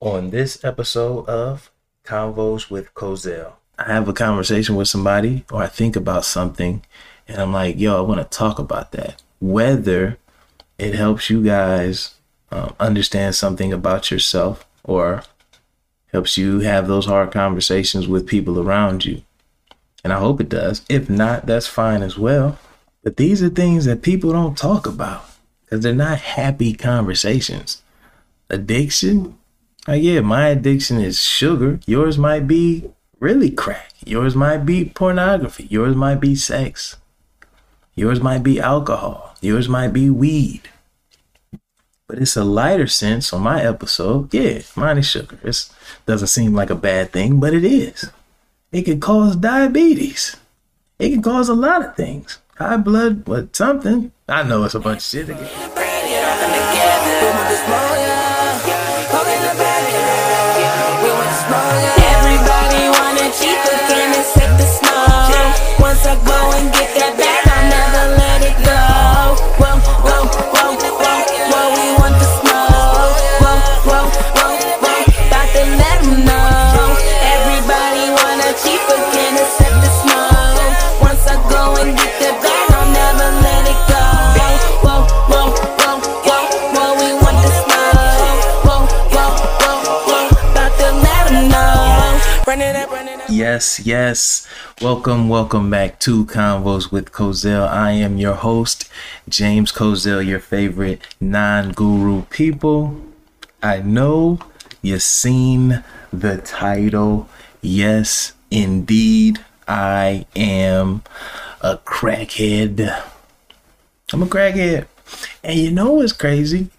on this episode of Convos with Cozell. I have a conversation with somebody or I think about something and I'm like, yo, I want to talk about that. Whether it helps you guys um, understand something about yourself or helps you have those hard conversations with people around you. And I hope it does. If not, that's fine as well. But these are things that people don't talk about because they're not happy conversations. Addiction, yeah, my addiction is sugar. Yours might be really crack. Yours might be pornography. Yours might be sex. Yours might be alcohol. Yours might be weed. But it's a lighter sense on my episode. Yeah, mine is sugar. It doesn't seem like a bad thing, but it is. It can cause diabetes. It can cause a lot of things. High blood, what something. I know it's a bunch of shit again. go and get Yes, yes. Welcome, welcome back to Convos with Cozell. I am your host, James Cozell, your favorite non guru people. I know you've seen the title. Yes, indeed, I am a crackhead. I'm a crackhead. And you know what's crazy?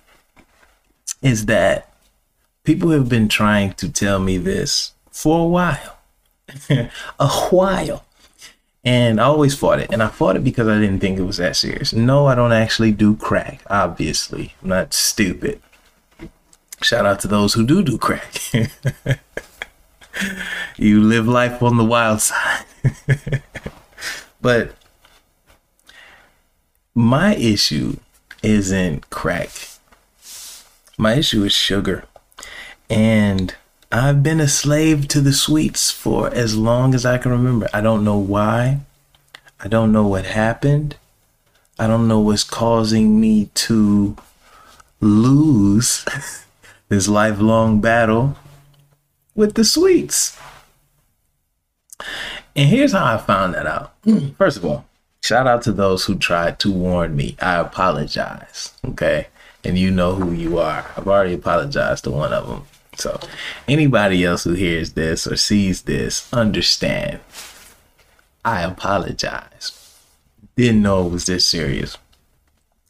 Is that people have been trying to tell me this for a while a while. And I always fought it. And I fought it because I didn't think it was that serious. No, I don't actually do crack, obviously. I'm not stupid. Shout out to those who do do crack. you live life on the wild side. but my issue isn't crack. My issue is sugar. And I've been a slave to the sweets for as long as I can remember. I don't know why. I don't know what happened. I don't know what's causing me to lose this lifelong battle with the sweets. And here's how I found that out. Hmm. First of all, shout out to those who tried to warn me. I apologize. Okay. And you know who you are. I've already apologized to one of them. So, anybody else who hears this or sees this, understand. I apologize. Didn't know it was this serious.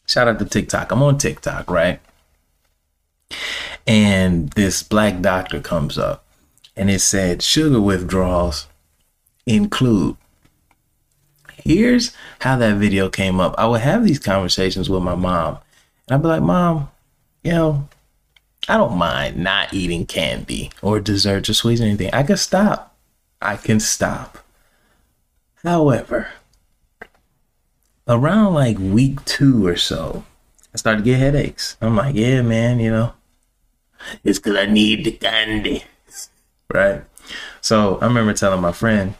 Shout out to TikTok. I'm on TikTok, right? And this black doctor comes up and it said sugar withdrawals include. Here's how that video came up. I would have these conversations with my mom. And I'd be like, Mom, you know, I don't mind not eating candy or desserts or sweets or anything. I can stop. I can stop. However, around like week two or so, I started to get headaches. I'm like, yeah, man, you know, it's because I need the candy. Right? So I remember telling my friend,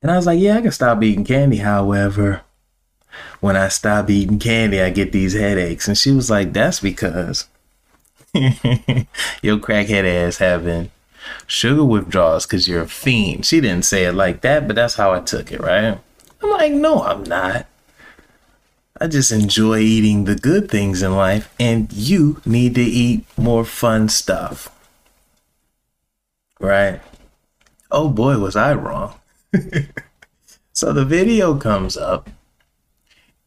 and I was like, yeah, I can stop eating candy. However, when I stop eating candy, I get these headaches. And she was like, that's because your crackhead ass having sugar withdrawals because you're a fiend. She didn't say it like that, but that's how I took it, right? I'm like, no, I'm not. I just enjoy eating the good things in life, and you need to eat more fun stuff. Right? Oh boy, was I wrong. so the video comes up,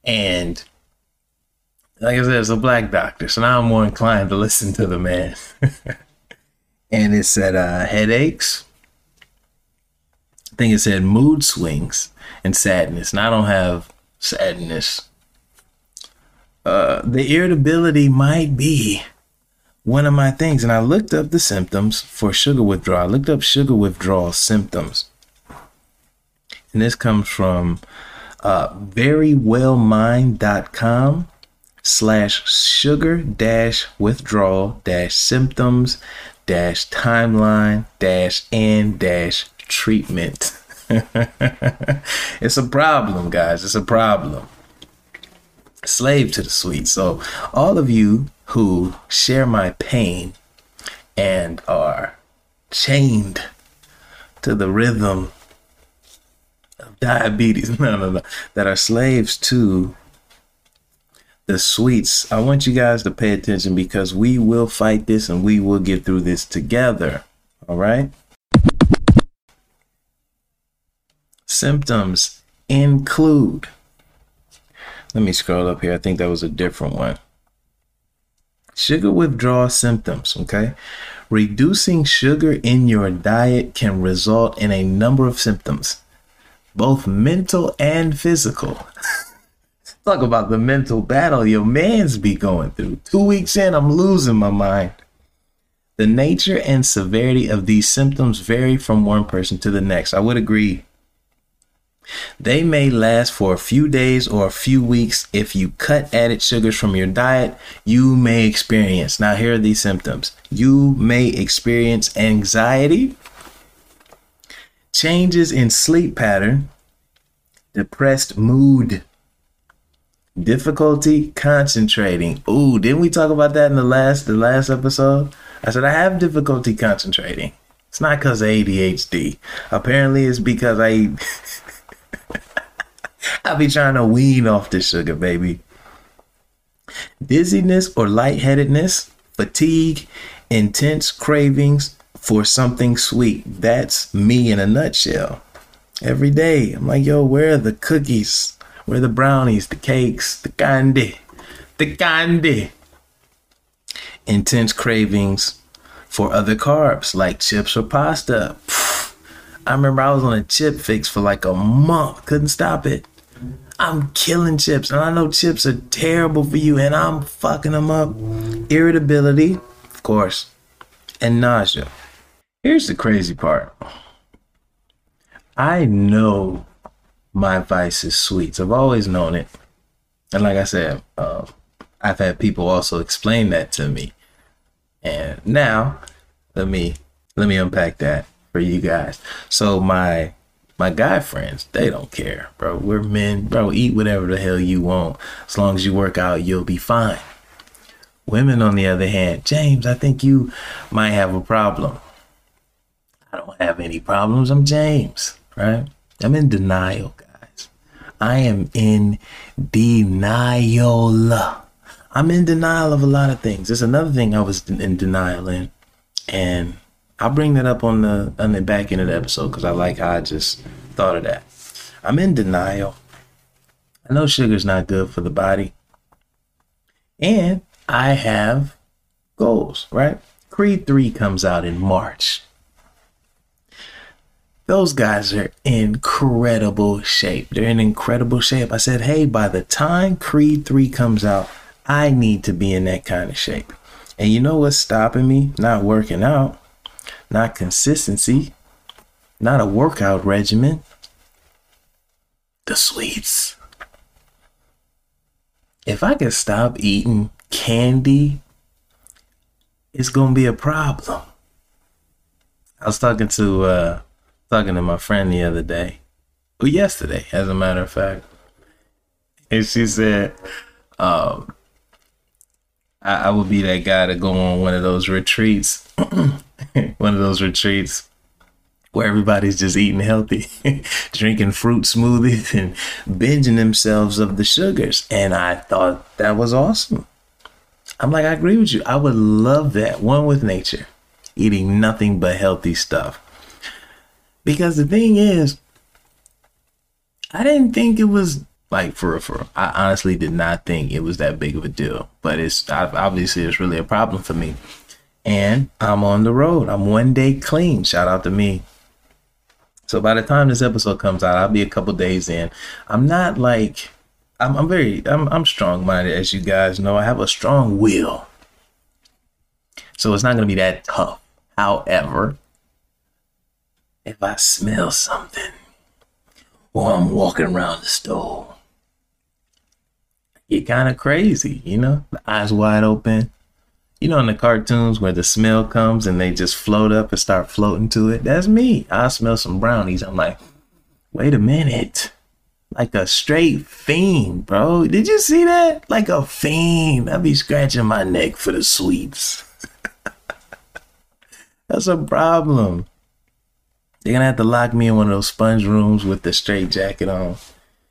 and like I said, it's a black doctor, so now I'm more inclined to listen to the man. and it said uh, headaches. I think it said mood swings and sadness. And I don't have sadness. Uh, the irritability might be one of my things. And I looked up the symptoms for sugar withdrawal. I looked up sugar withdrawal symptoms. And this comes from uh, verywellmind.com slash sugar dash withdrawal dash symptoms dash timeline dash and dash treatment. it's a problem, guys. It's a problem. Slave to the sweet. So, all of you who share my pain and are chained to the rhythm of diabetes, no, no, no, that are slaves to the sweets. I want you guys to pay attention because we will fight this and we will get through this together. All right. Symptoms include. Let me scroll up here. I think that was a different one. Sugar withdrawal symptoms. Okay. Reducing sugar in your diet can result in a number of symptoms, both mental and physical. Talk about the mental battle your man's be going through. Two weeks in, I'm losing my mind. The nature and severity of these symptoms vary from one person to the next. I would agree. They may last for a few days or a few weeks. If you cut added sugars from your diet, you may experience. Now, here are these symptoms you may experience anxiety, changes in sleep pattern, depressed mood, difficulty concentrating. Ooh, didn't we talk about that in the last the last episode? I said I have difficulty concentrating. It's not because of ADHD. Apparently, it's because I I be trying to wean off the sugar, baby. Dizziness or lightheadedness, fatigue, intense cravings for something sweet. That's me in a nutshell. Every day, I'm like, yo, where are the cookies? Where the brownies, the cakes, the candy, the candy? Intense cravings for other carbs like chips or pasta. I remember I was on a chip fix for like a month, couldn't stop it. I'm killing chips, and I know chips are terrible for you, and I'm fucking them up. Irritability, of course, and nausea. Here's the crazy part I know my vice is sweets. I've always known it. And like I said, uh, I've had people also explain that to me. And now, let me let me unpack that for you guys. So my my guy friends, they don't care, bro. We're men, bro. Eat whatever the hell you want. As long as you work out, you'll be fine. Women, on the other hand, James, I think you might have a problem. I don't have any problems. I'm James, right? I'm in denial, guys. I am in denial. I'm in denial of a lot of things. There's another thing I was in denial in, and I'll bring that up on the on the back end of the episode because I like how I just thought of that. I'm in denial. I know sugar's not good for the body. And I have goals, right? Creed 3 comes out in March. Those guys are incredible shape. They're in incredible shape. I said, hey, by the time Creed 3 comes out, I need to be in that kind of shape. And you know what's stopping me? Not working out not consistency, not a workout regimen. The sweets. If I can stop eating candy, it's gonna be a problem. I was talking to uh talking to my friend the other day. Well, yesterday, as a matter of fact. And she said, um, I, I would be that guy to go on one of those retreats one of those retreats where everybody's just eating healthy, drinking fruit smoothies and binging themselves of the sugars. And I thought that was awesome. I'm like, I agree with you. I would love that. One with nature, eating nothing but healthy stuff. Because the thing is, I didn't think it was like for for. I honestly did not think it was that big of a deal. But it's obviously it's really a problem for me and I'm on the road. I'm one day clean. Shout out to me. So by the time this episode comes out, I'll be a couple days in. I'm not like I'm, I'm very I'm I'm strong minded, as you guys know. I have a strong will, so it's not gonna be that tough. However, if I smell something or I'm walking around the store, get kind of crazy, you know, the eyes wide open. You know, in the cartoons where the smell comes and they just float up and start floating to it. That's me. I smell some brownies. I'm like, wait a minute. Like a straight fiend, bro. Did you see that? Like a fiend. I'll be scratching my neck for the sweets. That's a problem. They're gonna have to lock me in one of those sponge rooms with the straight jacket on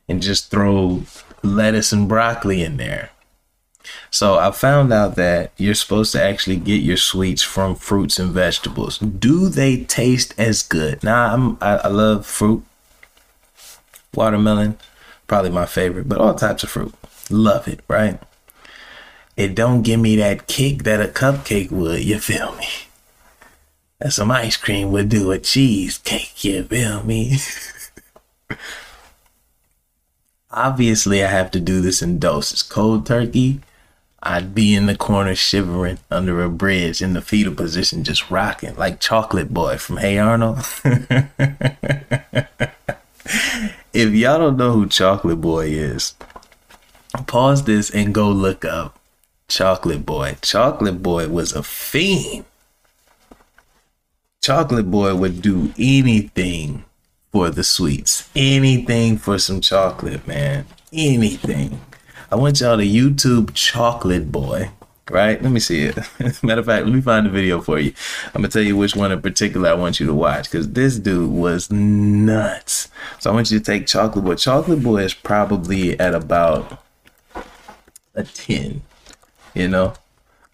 and just throw lettuce and broccoli in there. So I found out that you're supposed to actually get your sweets from fruits and vegetables. Do they taste as good? Now I'm I, I love fruit. Watermelon, probably my favorite, but all types of fruit. Love it, right? It don't give me that kick that a cupcake would, you feel me? That some ice cream would do a cheesecake, you feel me? Obviously, I have to do this in doses. Cold turkey, I'd be in the corner shivering under a bridge in the fetal position, just rocking like Chocolate Boy from Hey Arnold. if y'all don't know who Chocolate Boy is, pause this and go look up Chocolate Boy. Chocolate Boy was a fiend. Chocolate Boy would do anything for the sweets, anything for some chocolate, man. Anything. I want y'all to YouTube Chocolate Boy. Right? Let me see it. Matter of fact, let me find the video for you. I'm gonna tell you which one in particular I want you to watch because this dude was nuts. So I want you to take Chocolate Boy. Chocolate Boy is probably at about a 10. You know,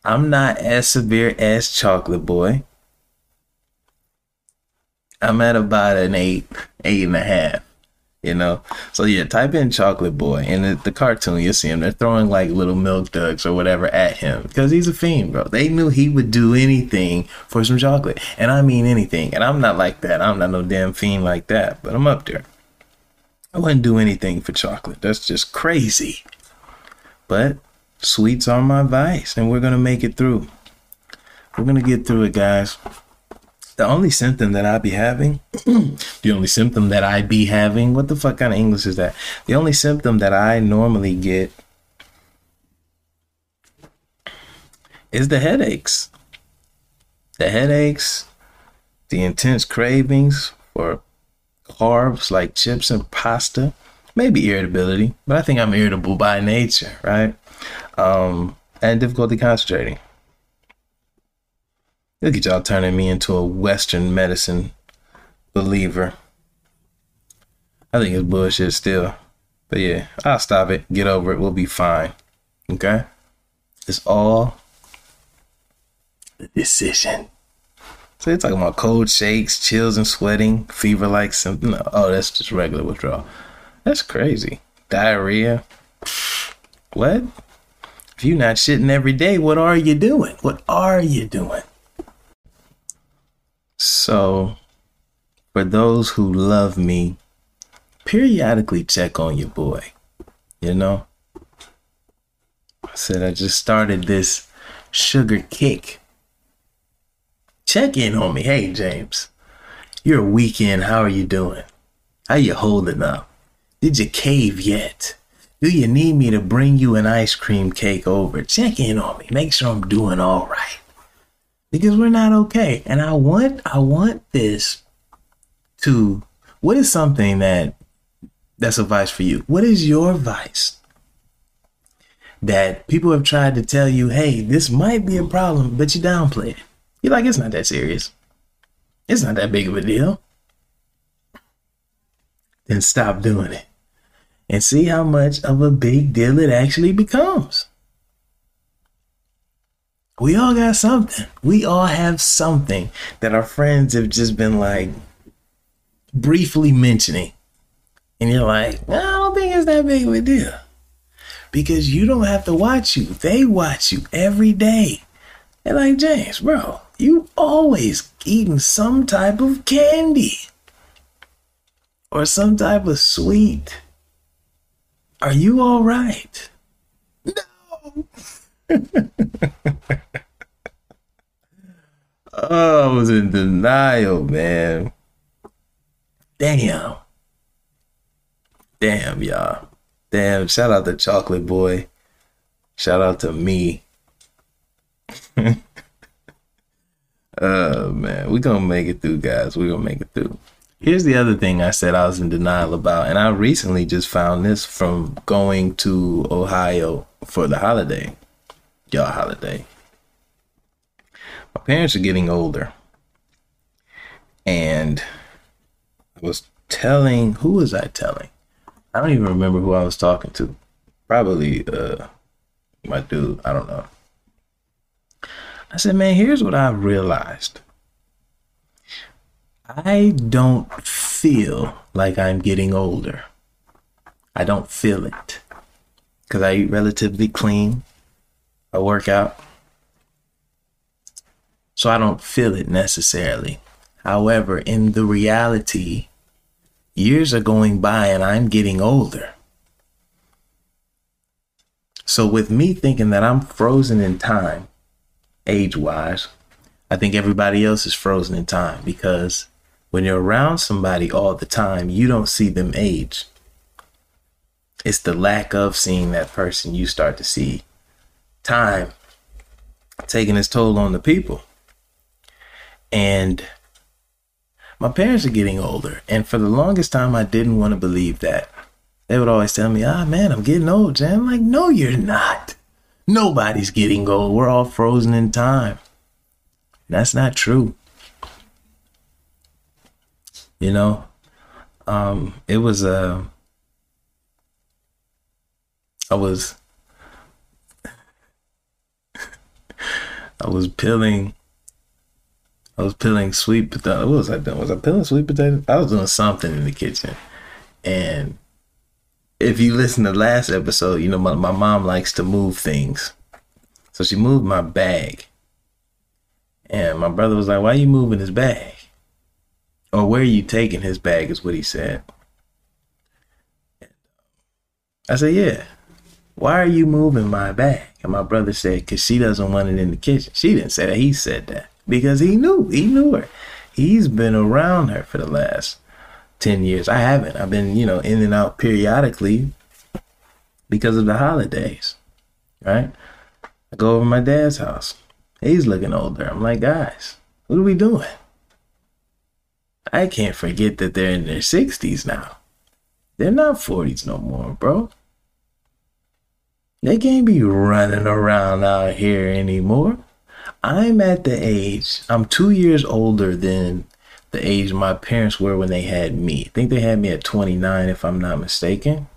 I'm not as severe as Chocolate Boy. I'm at about an eight, eight and a half you know. So yeah, type in Chocolate Boy and the, the, cartoon. You see him; they're throwing like little Milk Duds or whatever at him because he's a fiend, bro. They knew he would do anything for some chocolate, and I mean anything. And I'm not like that. I'm not no damn fiend like that. But I'm up there. I wouldn't do anything for chocolate. That's just crazy. But sweets are my vice, and we're gonna make it through. We're gonna get through it, guys the only symptom that I be having, the only symptom that I be having, what the fuck kind of English is that? The only symptom that I normally get is the headaches. The headaches, the intense cravings for carbs like chips and pasta, maybe irritability, but I think I'm irritable by nature, right? Um, and difficulty concentrating. Look at y'all turning me into a Western medicine believer. I think it's bullshit still. But yeah, I'll stop it. Get over it. We'll be fine. Okay? It's all the decision. So they're talking about cold shakes, chills and sweating, fever like. No, oh, that's just regular withdrawal. That's crazy. Diarrhea. What? If you're not shitting every day, what are you doing? What are you doing? So, for those who love me, periodically check on your boy. You know? I said I just started this sugar kick. Check in on me. Hey, James. You're a weekend. How are you doing? How you holding up? Did you cave yet? Do you need me to bring you an ice cream cake over? Check in on me. Make sure I'm doing all right because we're not okay. And I want I want this to what is something that that's a vice for you? What is your vice? That people have tried to tell you, hey, this might be a problem, but you downplay it. You're like, it's not that serious. It's not that big of a deal. Then stop doing it and see how much of a big deal it actually becomes. We all got something. We all have something that our friends have just been like briefly mentioning. And you're like, I don't think it's that big of a deal. Because you don't have to watch you. They watch you every day. They're like, James, bro, you always eating some type of candy or some type of sweet. Are you all right? Oh, I was in denial, man. Damn. Damn, y'all. Damn. Shout out to Chocolate Boy. Shout out to me. oh man, we gonna make it through, guys. we gonna make it through. Here's the other thing I said I was in denial about, and I recently just found this from going to Ohio for the holiday. Y'all holiday. My parents are getting older. And I was telling who was I telling? I don't even remember who I was talking to. Probably uh my dude, I don't know. I said, man, here's what I realized. I don't feel like I'm getting older. I don't feel it. Because I eat relatively clean. I work out. So I don't feel it necessarily. However, in the reality, years are going by and I'm getting older. So, with me thinking that I'm frozen in time, age wise, I think everybody else is frozen in time because when you're around somebody all the time, you don't see them age. It's the lack of seeing that person you start to see time taking its toll on the people. And my parents are getting older. And for the longest time, I didn't want to believe that. They would always tell me, ah, man, I'm getting old, Jan. I'm like, no, you're not. Nobody's getting old. We're all frozen in time. That's not true. You know, um, it was. Uh, I was. I was peeling. I was peeling sweet potato. What was I doing? Was I peeling sweet potato? I was doing something in the kitchen, and if you listen to last episode, you know my, my mom likes to move things, so she moved my bag, and my brother was like, "Why are you moving his bag?" Or where are you taking his bag is what he said. Um, I said, yeah. Why are you moving my bag? And my brother said, because she doesn't want it in the kitchen. She didn't say that. He said that because he knew. He knew her. He's been around her for the last 10 years. I haven't. I've been, you know, in and out periodically because of the holidays, right? I go over my dad's house. He's looking older. I'm like, guys, what are we doing? I can't forget that they're in their 60s now. They're not 40s no more, bro. They can't be running around out here anymore. I'm at the age, I'm two years older than the age my parents were when they had me. I think they had me at 29, if I'm not mistaken.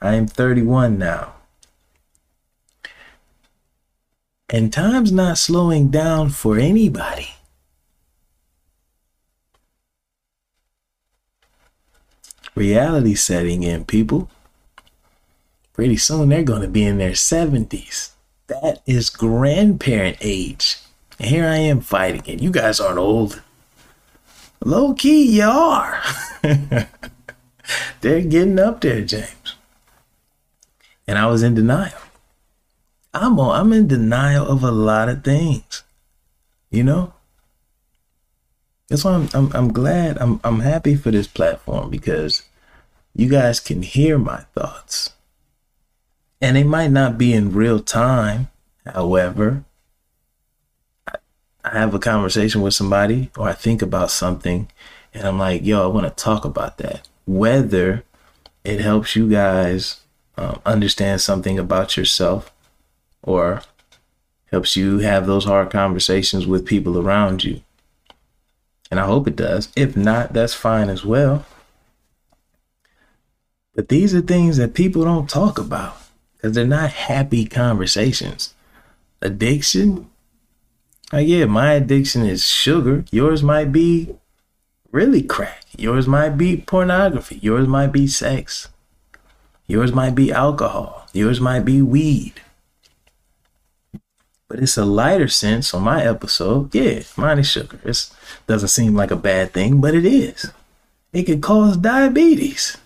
I am 31 now. And time's not slowing down for anybody. reality setting in, people. Pretty soon they're going to be in their 70s. That is grandparent age. And here I am fighting it. You guys aren't old. Low key, you are. they're getting up there, James. And I was in denial. I'm on, I'm in denial of a lot of things. You know? That's why I'm, I'm, I'm glad, I'm, I'm happy for this platform because you guys can hear my thoughts. And they might not be in real time. However, I, I have a conversation with somebody or I think about something and I'm like, yo, I want to talk about that. Whether it helps you guys um, understand something about yourself or helps you have those hard conversations with people around you. And I hope it does. If not, that's fine as well. But these are things that people don't talk about because they're not happy conversations. Addiction, uh, yeah, my addiction is sugar. Yours might be really crack. Yours might be pornography. Yours might be sex. Yours might be alcohol. Yours might be weed. But it's a lighter sense on my episode. Yeah, mine is sugar. It doesn't seem like a bad thing, but it is. It could cause diabetes.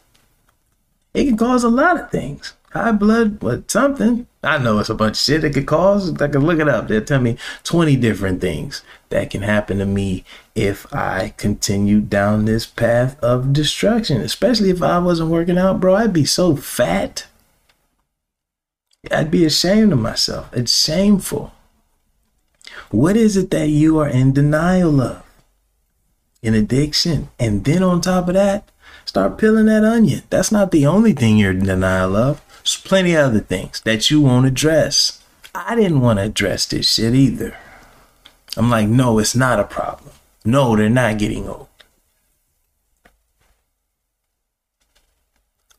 It can cause a lot of things. High blood, but something. I know it's a bunch of shit it could cause. I can look it up. They'll tell me 20 different things that can happen to me if I continue down this path of destruction. Especially if I wasn't working out, bro. I'd be so fat I'd be ashamed of myself. It's shameful. What is it that you are in denial of? In addiction. And then on top of that, start peeling that onion. That's not the only thing you're in denial of. There's plenty of other things that you won't address. I didn't want to address this shit either. I'm like, no, it's not a problem. No, they're not getting old.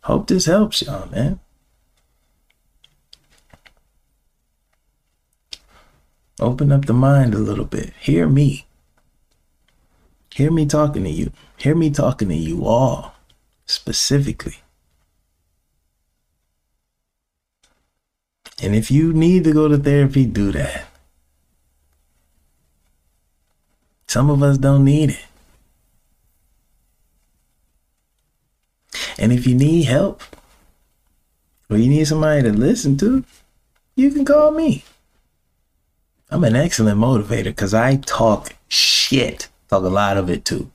Hope this helps y'all, man. Open up the mind a little bit. Hear me. Hear me talking to you. Hear me talking to you all specifically. And if you need to go to therapy, do that. Some of us don't need it. And if you need help or you need somebody to listen to, you can call me. I'm an excellent motivator because I talk shit. Talk a lot of it too.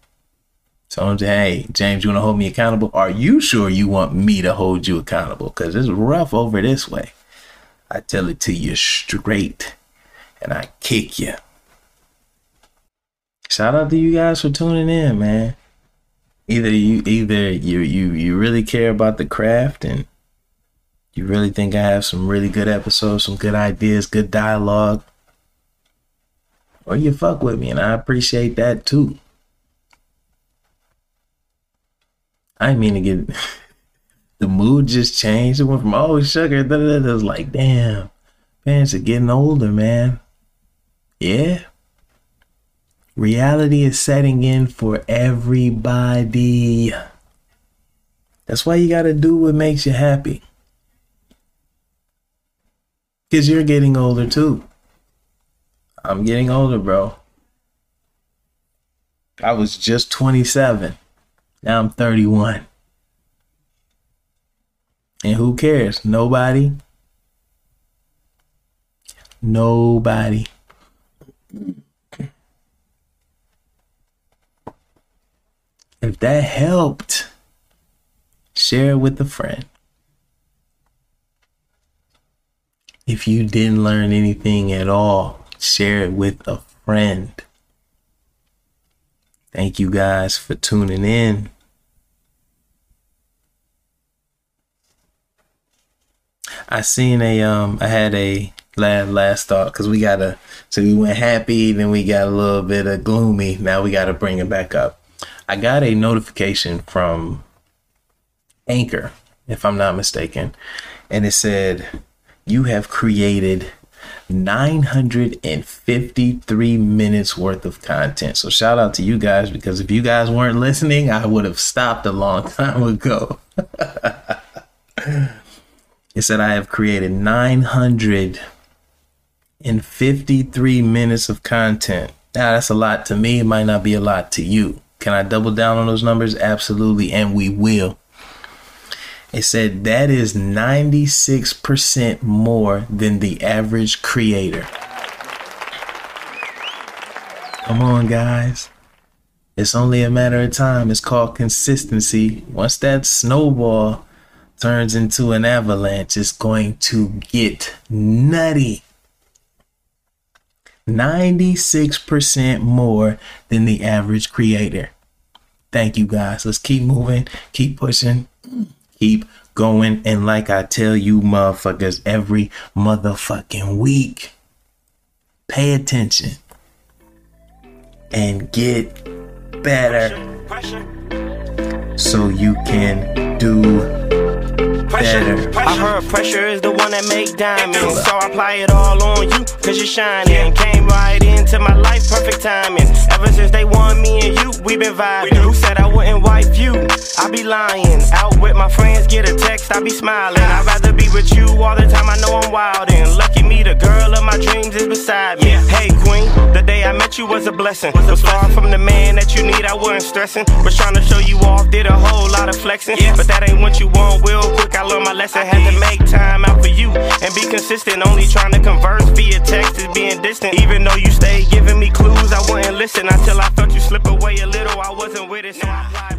So I'm saying, hey, James, you want to hold me accountable? Are you sure you want me to hold you accountable? Because it's rough over this way. I tell it to you straight and I kick you. Shout out to you guys for tuning in, man. Either you either you you you really care about the craft and you really think I have some really good episodes, some good ideas, good dialogue. Or you fuck with me and I appreciate that too. I mean to get the mood just changed. It went from oh sugar, it was like damn, parents are getting older, man. Yeah. Reality is setting in for everybody. That's why you gotta do what makes you happy. Cause you're getting older too. I'm getting older, bro. I was just 27. Now I'm 31. And who cares? Nobody. Nobody. If that helped, share it with a friend. If you didn't learn anything at all, share it with a friend. Thank you guys for tuning in. I seen a um I had a last last thought because we gotta so we went happy then we got a little bit of gloomy now we gotta bring it back up. I got a notification from Anchor if I'm not mistaken and it said you have created 953 minutes worth of content. So shout out to you guys because if you guys weren't listening, I would have stopped a long time ago. it said I have created 953 minutes of content. Now that's a lot to me. It might not be a lot to you. Can I double down on those numbers? Absolutely, and we will. It said that is 96% more than the average creator. Come on, guys. It's only a matter of time. It's called consistency. Once that snowball turns into an avalanche, it's going to get nutty. 96% more than the average creator. Thank you guys. Let's keep moving, keep pushing, keep going. And like I tell you, motherfuckers, every motherfucking week, pay attention and get better so you can do Pressure. I heard pressure is the one that make diamonds. So I apply it all on you, cause you're shining. Came right into my life, perfect timing. Ever since they want me and you, we been vibing. Who said I wouldn't wife you? I be lying. Out with my friends, get a text, I be smiling. I'd rather be with you all the time, I know I'm wild. And lucky me, the girl of my dreams is beside me. Hey, queen, the day I met you was a blessing. Was far from the man that you need, I wasn't stressing. Was trying to show you off, did a whole lot of flexing. But that ain't what you want, real quick. I learned my lesson, had to make time out for you and be consistent. Only trying to converse via text is being distant. Even though you stayed giving me clues, I wouldn't listen until I felt you slip away a little. I wasn't with it, so I